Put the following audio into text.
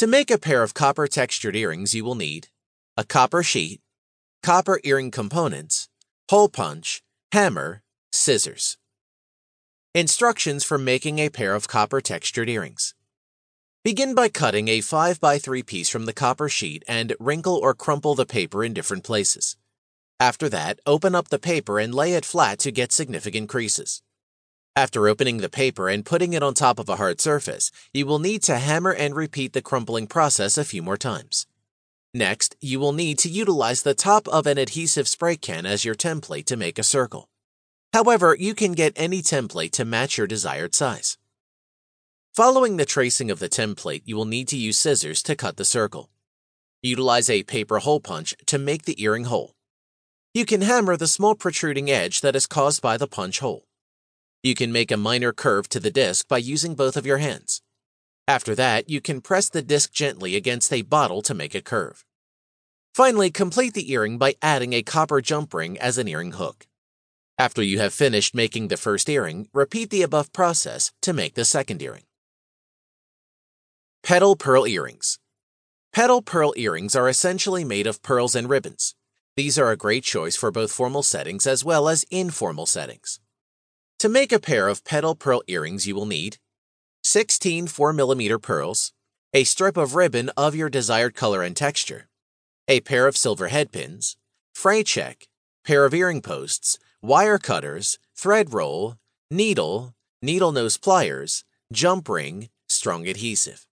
To make a pair of copper textured earrings, you will need a copper sheet, copper earring components, hole punch, hammer, scissors. Instructions for making a pair of copper textured earrings. Begin by cutting a 5x3 piece from the copper sheet and wrinkle or crumple the paper in different places. After that, open up the paper and lay it flat to get significant creases. After opening the paper and putting it on top of a hard surface, you will need to hammer and repeat the crumpling process a few more times. Next, you will need to utilize the top of an adhesive spray can as your template to make a circle. However, you can get any template to match your desired size. Following the tracing of the template, you will need to use scissors to cut the circle. Utilize a paper hole punch to make the earring hole. You can hammer the small protruding edge that is caused by the punch hole. You can make a minor curve to the disc by using both of your hands. After that, you can press the disc gently against a bottle to make a curve. Finally, complete the earring by adding a copper jump ring as an earring hook. After you have finished making the first earring, repeat the above process to make the second earring. Petal Pearl Earrings Petal pearl earrings are essentially made of pearls and ribbons. These are a great choice for both formal settings as well as informal settings. To make a pair of petal pearl earrings, you will need 16 4mm pearls, a strip of ribbon of your desired color and texture, a pair of silver headpins, fray check, pair of earring posts, wire cutters, thread roll, needle, needle nose pliers, jump ring, strong adhesive.